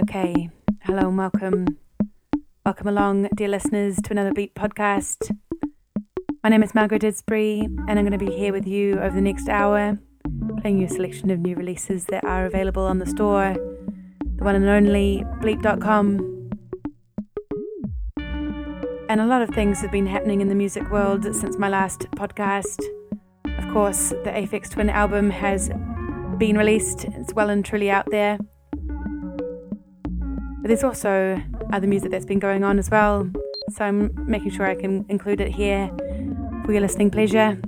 Okay, hello and welcome. Welcome along, dear listeners, to another Bleep podcast. My name is Margaret Didsbury, and I'm going to be here with you over the next hour, playing you a selection of new releases that are available on the store, the one and only bleep.com. And a lot of things have been happening in the music world since my last podcast. Of course, the Aphex Twin album has been released, it's well and truly out there. But there's also other music that's been going on as well, so I'm making sure I can include it here for your listening pleasure.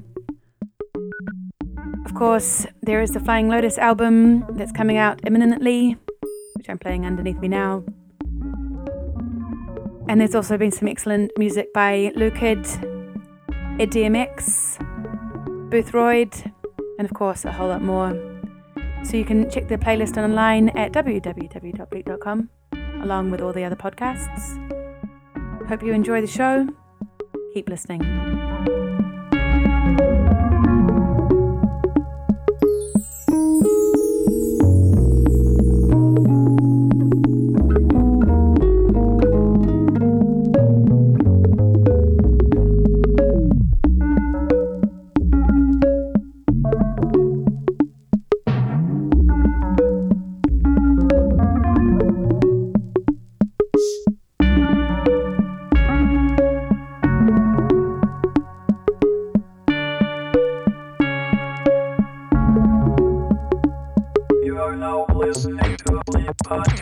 Of course, there is the Flying Lotus album that's coming out imminently, which I'm playing underneath me now. And there's also been some excellent music by Lucid, Ed DMX, Boothroyd, and of course a whole lot more. So you can check the playlist online at www.bleep.com along with all the other podcasts. Hope you enjoy the show. Keep listening.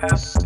podcast.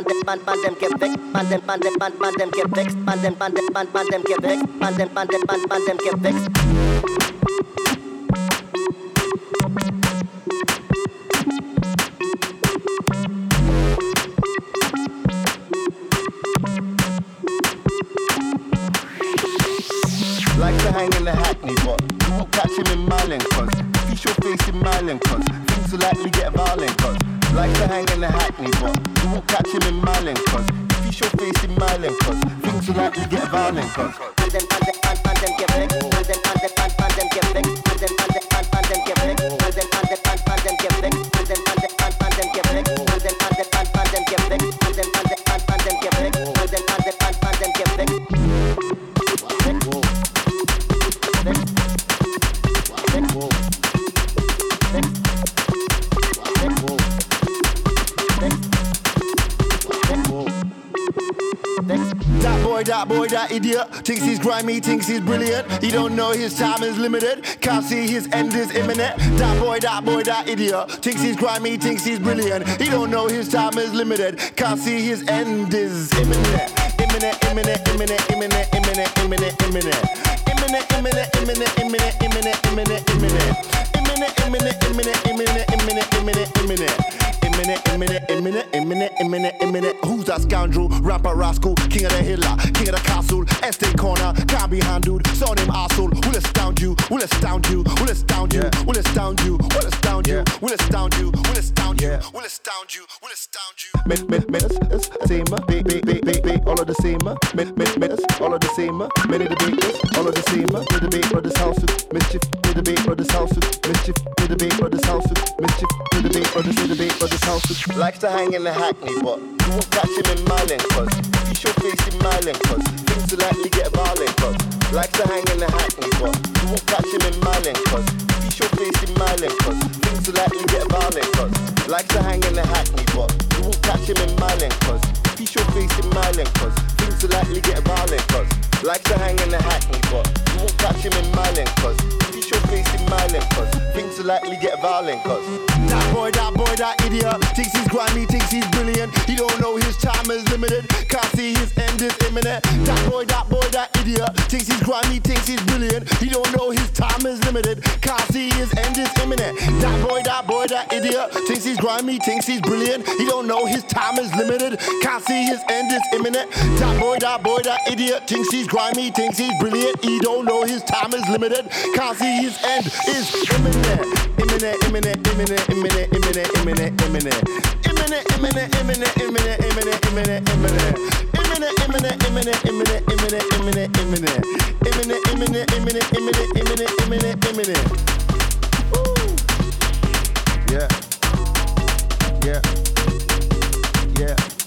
Man pandem man pandem them get pandem man them man them man man them get pandem man them man them man man them get vexed, man them man them man man them get vexed. Idiot thinks he's grimy, thinks he's brilliant. He don't know his time is limited, can't see his end is imminent. That boy, that boy, that idiot thinks he's grimy, thinks he's brilliant. He don't know his time is limited, can't see his end is imminent. Imminent, imminent, imminent, imminent, imminent, imminent, imminent. Imminent, imminent, imminent, imminent, imminent, imminent, imminent. Imminent, imminent, imminent, imminent, imminent, imminent, imminent. Imminent, imminent, imminent, imminent, imminent, imminent. Who's that scoundrel? Rapper rascal, king of the hilla, corner, can't be handled. Saw him arsehole. Will astound you, will astound you, will astound you, will astound you, will astound you, will astound you, will astound you, will astound you, will astound you. Me, it's, it's same, be, be, be, be, be, all of the same. Me, me, me, it's all of the same. Many debaters, all of the same. Me debate for this house, mischief. Likes to hang in the hackney, but you won't catch him in Marlin, cause he show face in Marlin, cause things will likely get violent, cause likes to hang in the hackney, but you won't catch him in Marlin, cause he show face in Marlin, cause things will likely get violent, cause likes to hang in the hackney, but you won't catch him in Marlin, cause he show face in Marlin, cause things will likely get violent, cause likes to hang in the hackney, but you won't catch him in Marlin, cause he show face in Marlin, cause things will likely get violent, cause that boy, that boy, that idiot thinks he's grimy, thinks he's brilliant. He don't know his time is limited, can't see his end is imminent. That boy, that boy, that idiot thinks he's grimy, thinks he's brilliant. He don't know his time is limited, can't see his end is imminent. That boy, that boy, that idiot thinks he's grimy, thinks he's brilliant. He don't know his time is limited, can't see his end is imminent. That boy, that boy, that idiot thinks he's grimy, thinks he's brilliant. He don't know his time is limited, can't see his end is imminent. Imminent, imminent, imminent, imminent, imminent, imminent, imminent. Imminent, imminent, imminent, imminent, imminent, imminent, imminent. Imminent, imminent, imminent, imminent, imminent, imminent, imminent. Imminent, imminent, imminent, imminent, imminent, imminent, imminent. Imminent. Woo. Yeah. Yeah. Yeah.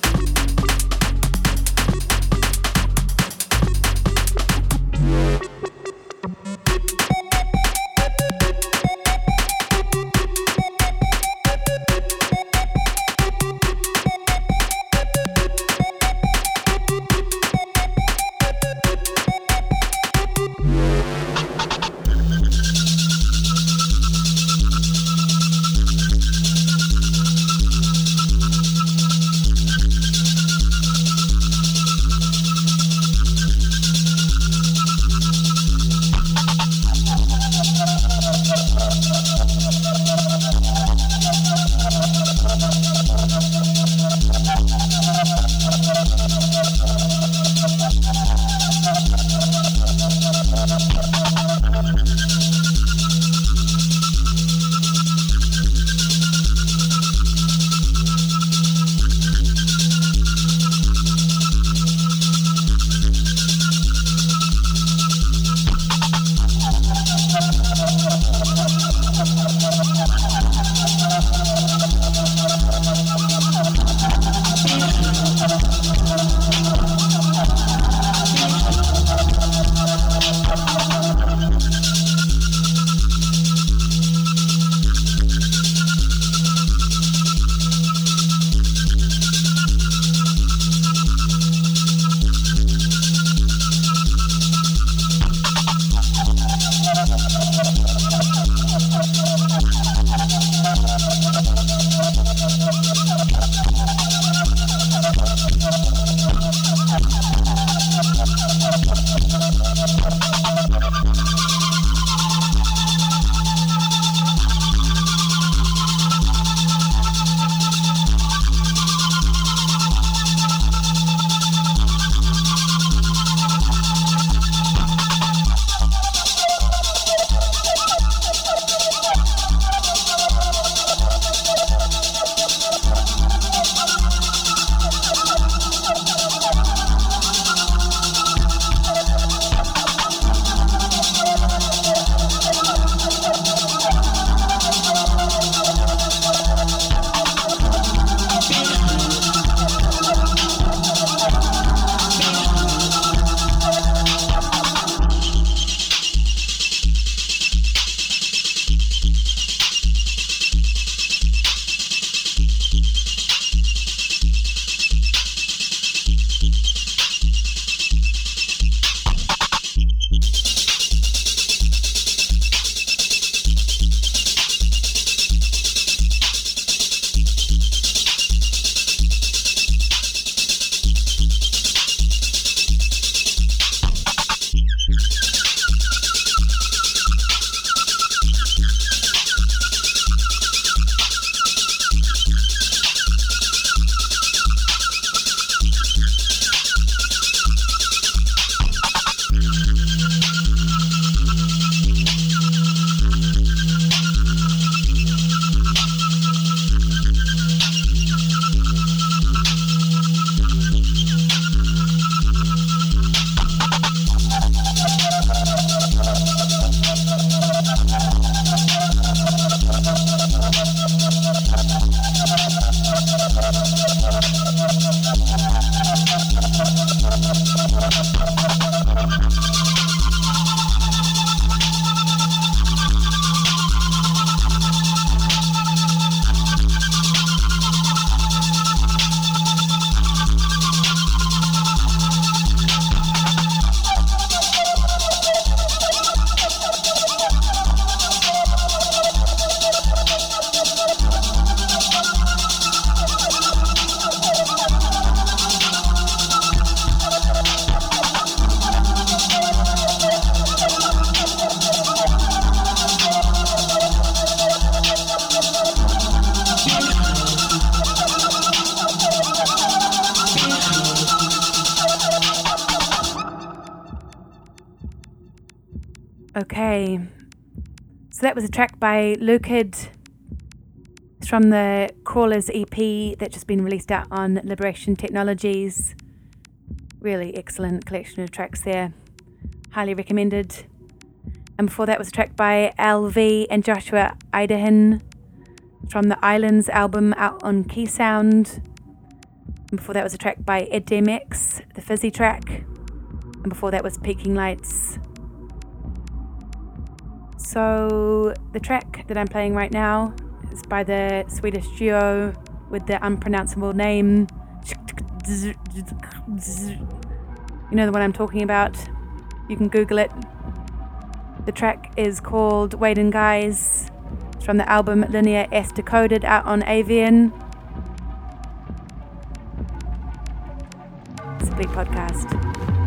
So that was a track by Lucid. It's from the Crawlers EP that's just been released out on Liberation Technologies. Really excellent collection of tracks there. Highly recommended. And before that was a track by LV and Joshua Idehen from the Islands album out on Key Sound. And before that was a track by Ed DMX, the Fizzy track. And before that was Peaking Lights. So the track that I'm playing right now is by the Swedish duo with the unpronounceable name. You know the one I'm talking about? You can Google it. The track is called Waiting Guys. It's from the album Linear S Decoded out on Avian. It's a big podcast.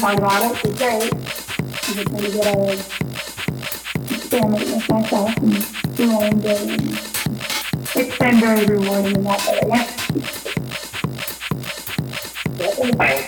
Part about it is great. I just need to get a experiment with myself and do my own day. It's been very rewarding in that way. So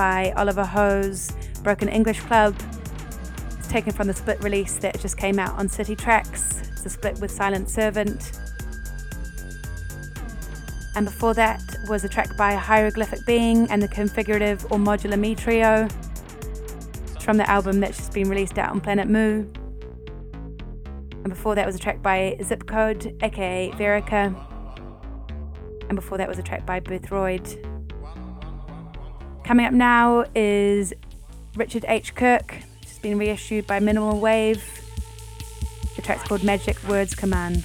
by Oliver Ho's Broken English Club. It's taken from the split release that just came out on Cititrax. It's a split with Silent Servant. And before that was a track by Hieroglyphic Being and the Configurative or Modular Me Trio. It's from the album that's just been released out on Planet Mu. And before that was a track by Zip Code, aka Verica. And before that was a track by Boothroyd. Coming up now is Richard H. Kirk, which has been reissued by Minimal Wave. The track's called Magic Words Command.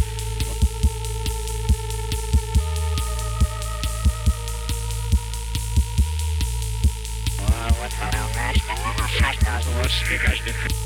Podcast.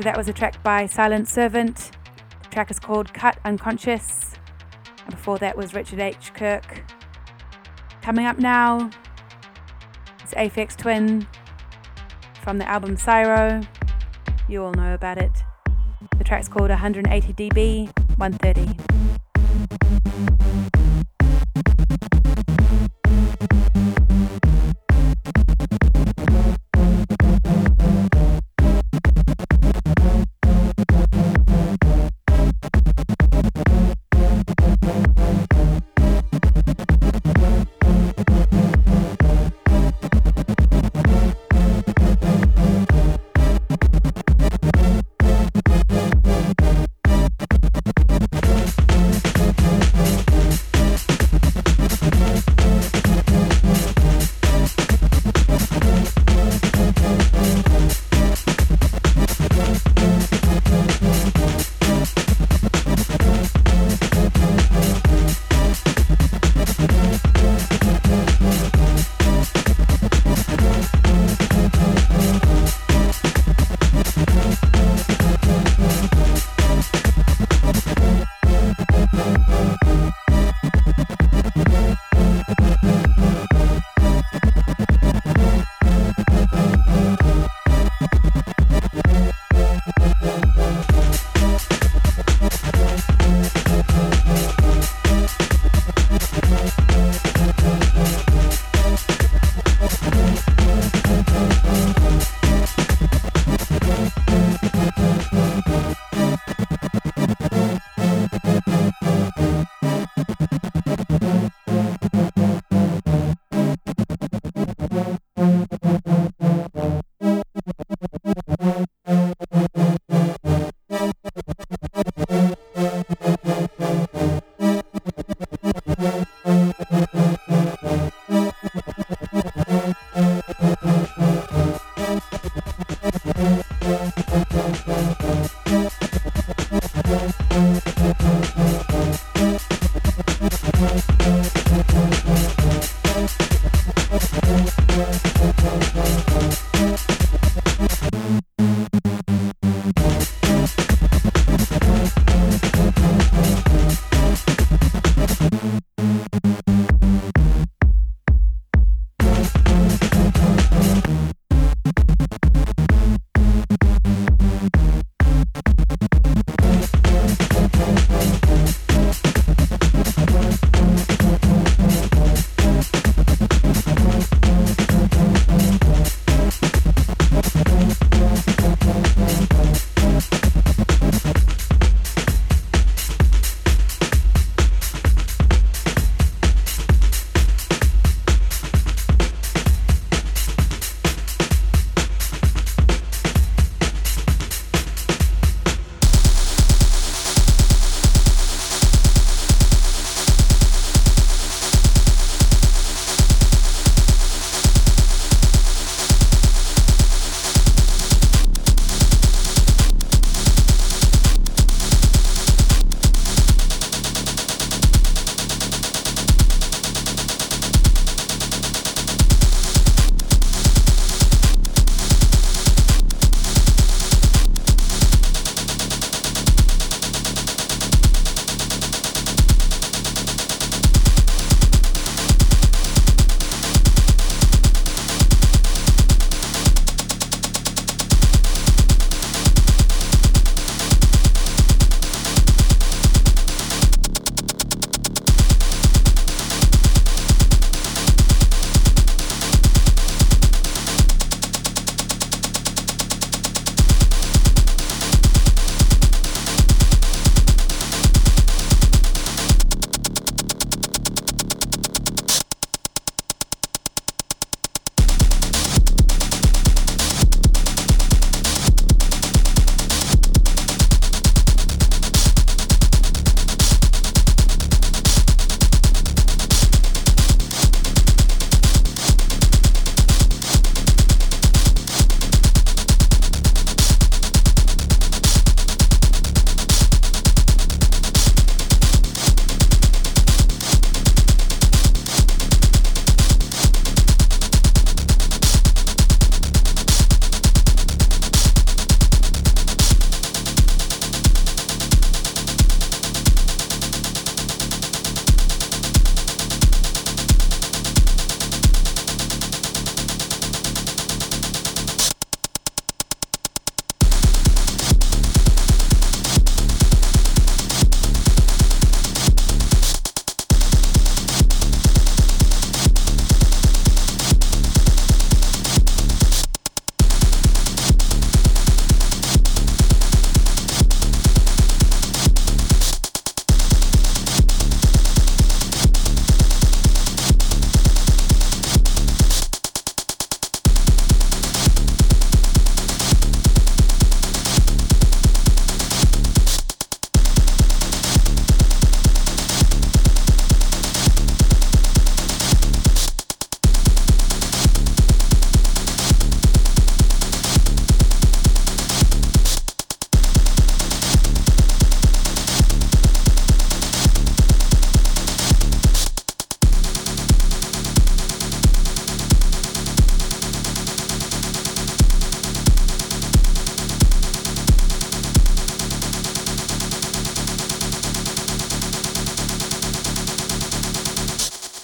So that was a track by Silent Servant. The track is called Cut Unconscious. And before that was Richard H. Kirk. Coming up now is Aphex Twin from the album Syro. You all know about it. The track's called 180 dB 130.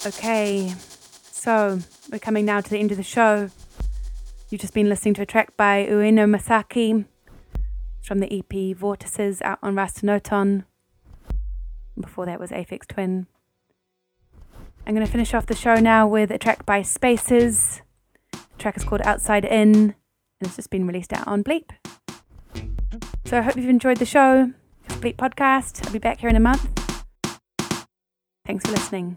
Okay, so we're coming now to the end of the show. You've just been listening to a track by Ueno Masaki from the EP Vortices out on Raster-Noton. Before that was Aphex Twin. I'm going to finish off the show now with a track by Spaces. The track is called Outside In and it's just been released out on Bleep. So I hope you've enjoyed the show. It's Bleep Podcast. I'll be back here in a month. Thanks for listening.